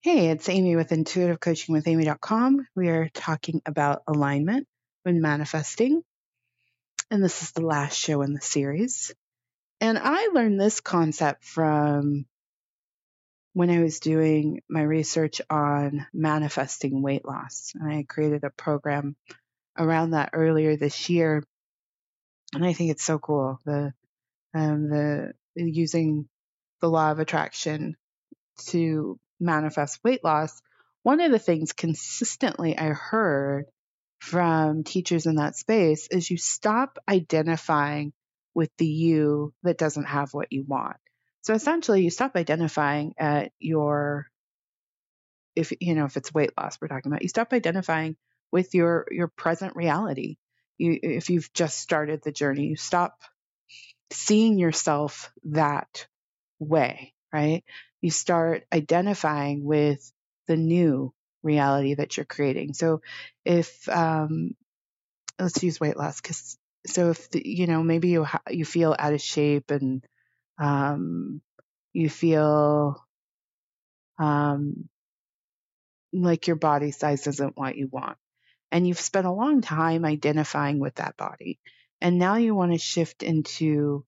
Hey, it's Amy with intuitivecoachingwithamy.com. We are talking about alignment when manifesting, and this is the last show in the series. And I learned this concept from when I was doing my research on manifesting weight loss. And I created a program around that earlier this year. And I think it's so cool. The um, the using the law of attraction to manifest weight loss, one of the things consistently I heard from teachers in that space is you stop identifying with the you that doesn't have what you want. So essentially, you stop identifying at your if you know if it's weight loss we're talking about, you stop identifying with your your present reality. You if you've just started the journey, you stop seeing yourself that way, right? You start identifying with the new reality that you're creating. So if um, let's use weight loss because so if the, you know maybe you ha- you feel out of shape and um, you feel um, like your body size isn't what you want and you've spent a long time identifying with that body and now you want to shift into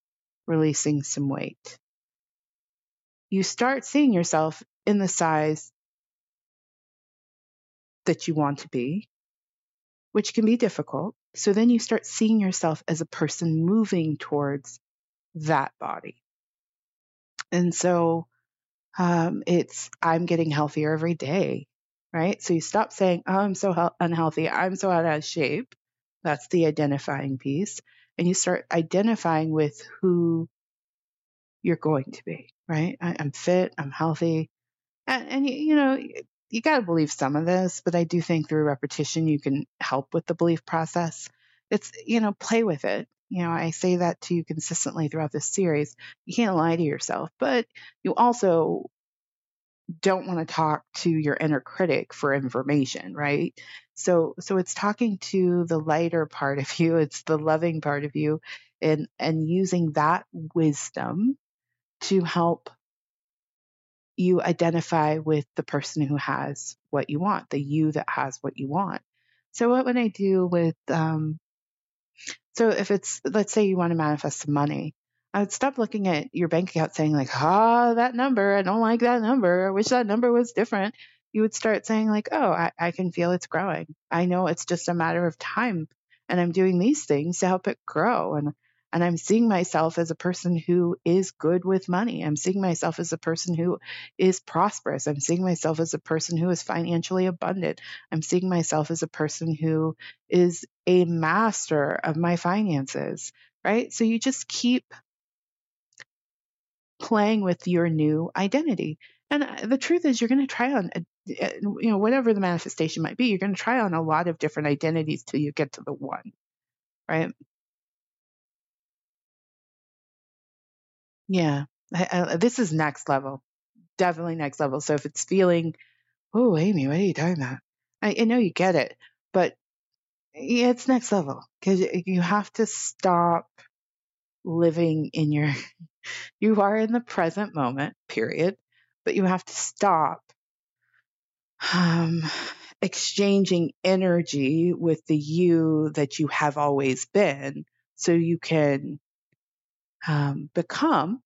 releasing some weight you start seeing yourself in the size that you want to be, which can be difficult. So then you start seeing yourself as a person moving towards that body. And so um, it's, I'm getting healthier every day, right? So you stop saying, oh, I'm so he- unhealthy. I'm so out of shape. That's the identifying piece. And you start identifying with who you're going to be, right? I, am fit, I'm healthy. And, and you, you know, you got to believe some of this, but I do think through repetition, you can help with the belief process. It's, you know, play with it. You know, I say that to you consistently throughout this series. You can't lie to yourself, but you also don't want to talk to your inner critic for information, right? So so it's talking to the lighter part of you, it's the loving part of you and and using that wisdom to help you identify with the person who has what you want, the you that has what you want. So what would I do with um so if it's let's say you want to manifest some money, I would stop looking at your bank account saying like, ah, that number, I don't like that number. I wish that number was different. You would start saying like, oh, I, I can feel it's growing. I know it's just a matter of time and I'm doing these things to help it grow. And and I'm seeing myself as a person who is good with money. I'm seeing myself as a person who is prosperous. I'm seeing myself as a person who is financially abundant. I'm seeing myself as a person who is a master of my finances, right? So you just keep playing with your new identity. And uh, the truth is, you're going to try on, uh, you know, whatever the manifestation might be, you're going to try on a lot of different identities till you get to the one, right? Yeah. I, I, this is next level. Definitely next level. So if it's feeling, oh, Amy, what are you talking about? I, I know you get it, but it's next level because you have to stop living in your, you are in the present moment, period, but you have to stop um, exchanging energy with the you that you have always been so you can um, become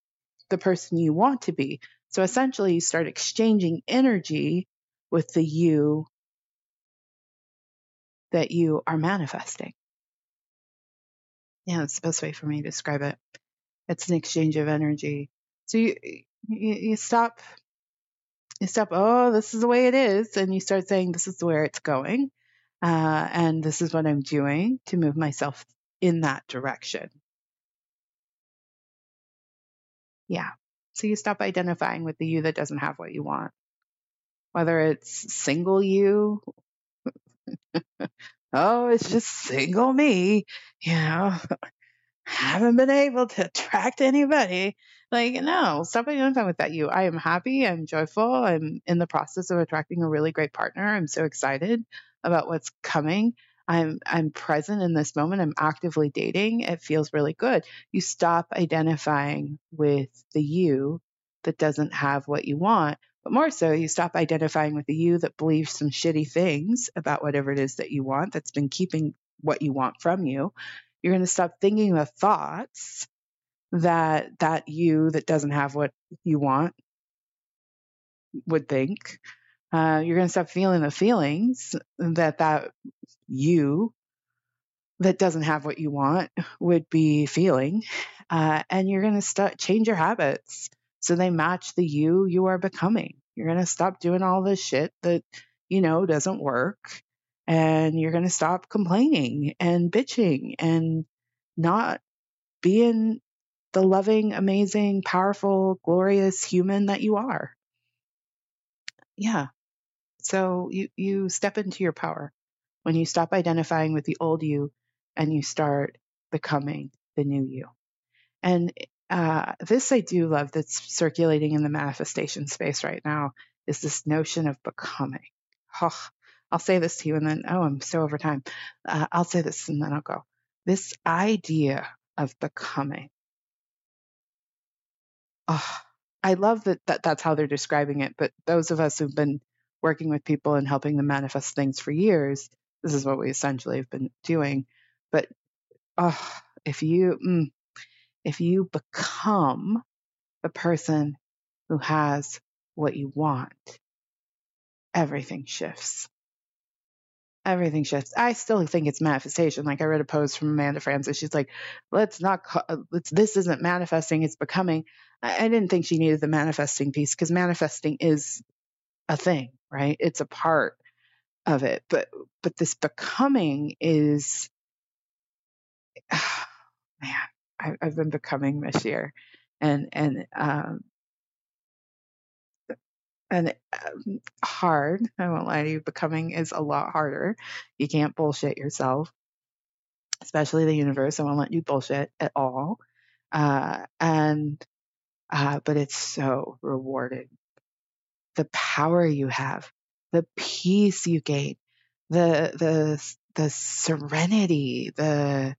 the person you want to be. So essentially, you start exchanging energy with the you that you are manifesting. Yeah, that's the best way for me to describe it. It's an exchange of energy. So you you, you stop you stop. Oh, this is the way it is, and you start saying, "This is where it's going," uh, and this is what I'm doing to move myself in that direction. Yeah. So you stop identifying with the you that doesn't have what you want. Whether it's single you, oh, it's just single me, you know, haven't been able to attract anybody. Like, no, stop identifying with that you. I am happy, I'm joyful, I'm in the process of attracting a really great partner. I'm so excited about what's coming. I'm I'm present in this moment. I'm actively dating. It feels really good. You stop identifying with the you that doesn't have what you want, But more so, you stop identifying with the you that believes some shitty things about whatever it is that you want that's been keeping what you want from you. You're going to stop thinking the thoughts that that you that doesn't have what you want would think. Uh, you're going to stop feeling the feelings that that you that doesn't have what you want would be feeling, uh, and you're going to start change your habits so they match the you you are becoming. You're going to stop doing all this shit that you know doesn't work, and you're going to stop complaining and bitching and not being the loving, amazing, powerful, glorious human that you are. Yeah. So you you step into your power when you stop identifying with the old you and you start becoming the new you. And uh, this I do love that's circulating in the manifestation space right now is this notion of becoming. Oh, I'll say this to you and then, oh, I'm so over time. Uh, I'll say this and then I'll go. This idea of becoming. Oh, I love that, that that's how they're describing it. But those of us who've been working with people and helping them manifest things for years, this is what we essentially have been doing. But oh, if you mm, if you become the person who has what you want, everything shifts. Everything shifts. I still think it's manifestation. Like I read a post from Amanda Frances. She's like, "Let's not. Let's. This isn't manifesting. It's becoming." I, I didn't think she needed the manifesting piece because manifesting is a thing, right? It's a part of it. But but this becoming is man, I, have been becoming this year, and and um, and um, hard. I won't lie to you. Becoming is a lot harder. You can't bullshit yourself, especially the universe. I won't let you bullshit at all. Uh, and uh, but it's so rewarding. The power you have, the peace you gain, the the the serenity, the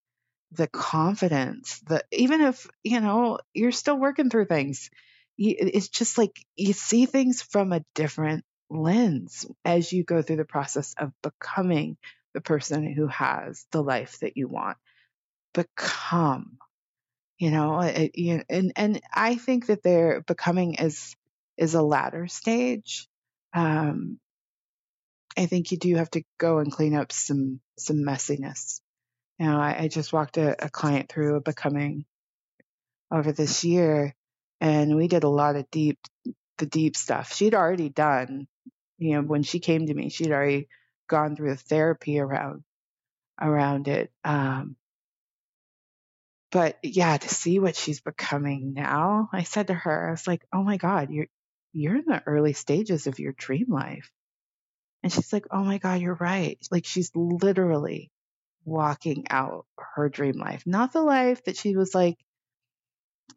the confidence, the even if you know you're still working through things, you, it's just like you see things from a different lens as you go through the process of becoming the person who has the life that you want. Become, you know, it, you, and and I think that they're becoming is is a latter stage. Um, I think you do have to go and clean up some some messiness you know, I, I just walked a, a client through a becoming over this year, and we did a lot of deep, the deep stuff. She'd already done, you know, when she came to me, she'd already gone through the therapy around around it. Um, but yeah, to see what she's becoming now, I said to her, I was like, "Oh my God, you're you're in the early stages of your dream life." And she's like, "Oh my God, you're right." Like she's literally walking out her dream life, not the life that she was like,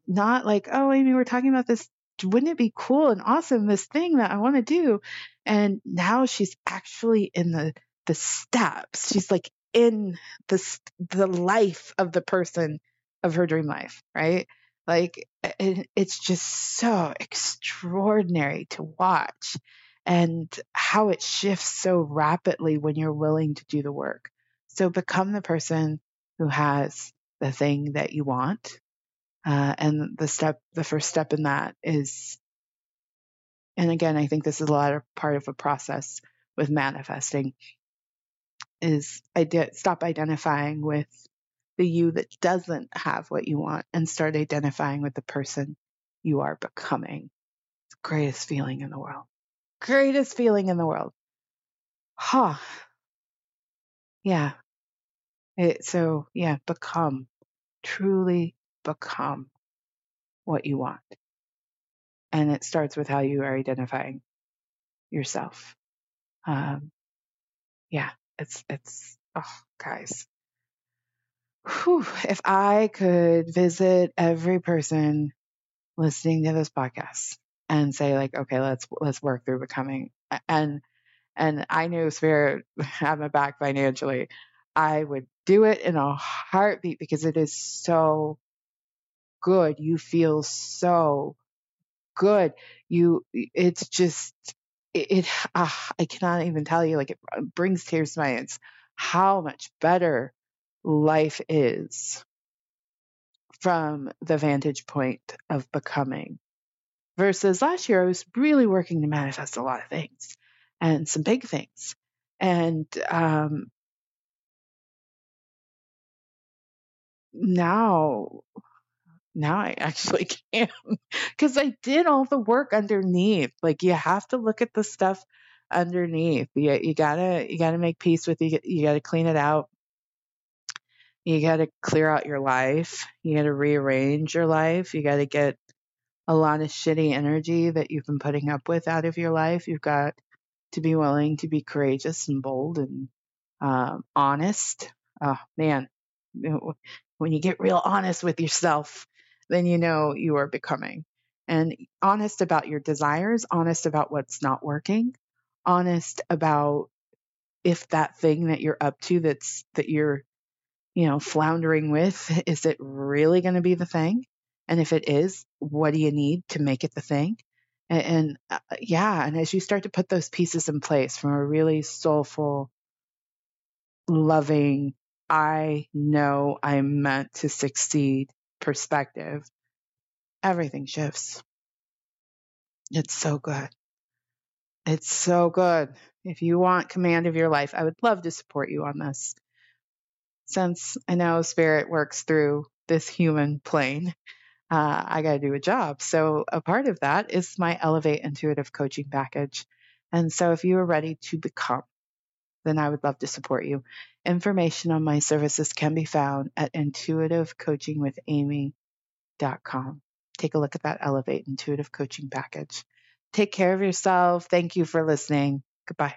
not like, oh, Amy, we're talking about this. Wouldn't it be cool and awesome, this thing that I want to do? And now she's actually in the, the steps. She's like in the, the life of the person of her dream life, right? Like it's just so extraordinary to watch and how it shifts so rapidly when you're willing to do the work. So become the person who has the thing that you want. Uh, and the step, the first step in that is, and again, I think this is a lot of part of a process with manifesting is I ide- stop identifying with the you that doesn't have what you want and start identifying with the person you are becoming. It's the greatest feeling in the world. Greatest feeling in the world. Huh. Yeah. It, so, yeah, become, truly become what you want. And it starts with how you are identifying yourself. Um, yeah, it's, it's, oh, guys. Whew, if I could visit every person listening to this podcast and say like, okay, let's, let's work through becoming and, and I knew Spirit had my back financially. I would do it in a heartbeat because it is so good. You feel so good. You, it's just, it, it uh, I cannot even tell you, like, it brings tears to my eyes how much better life is from the vantage point of becoming. Versus last year, I was really working to manifest a lot of things and some big things. And um, now now I actually can because I did all the work underneath. Like you have to look at the stuff underneath. You, you gotta you gotta make peace with you. You gotta clean it out. You gotta clear out your life. You gotta rearrange your life. You gotta get a lot of shitty energy that you've been putting up with out of your life. You've got to be willing to be courageous and bold and um, honest. Oh man, when you get real honest with yourself, then you know you are becoming. And honest about your desires, honest about what's not working, honest about if that thing that you're up to that's that you're you know floundering with is it really going to be the thing and if it is what do you need to make it the thing and, and uh, yeah and as you start to put those pieces in place from a really soulful loving I know I'm meant to succeed perspective, everything shifts. It's so good. It's so good. If you want command of your life, I would love to support you on this. Since I know spirit works through this human plane, uh, I got to do a job. So, a part of that is my Elevate Intuitive Coaching package. And so, if you are ready to become then I would love to support you. Information on my services can be found at intuitivecoachingwithamy.com. Take a look at that Elevate Intuitive Coaching package. Take care of yourself. Thank you for listening. Goodbye.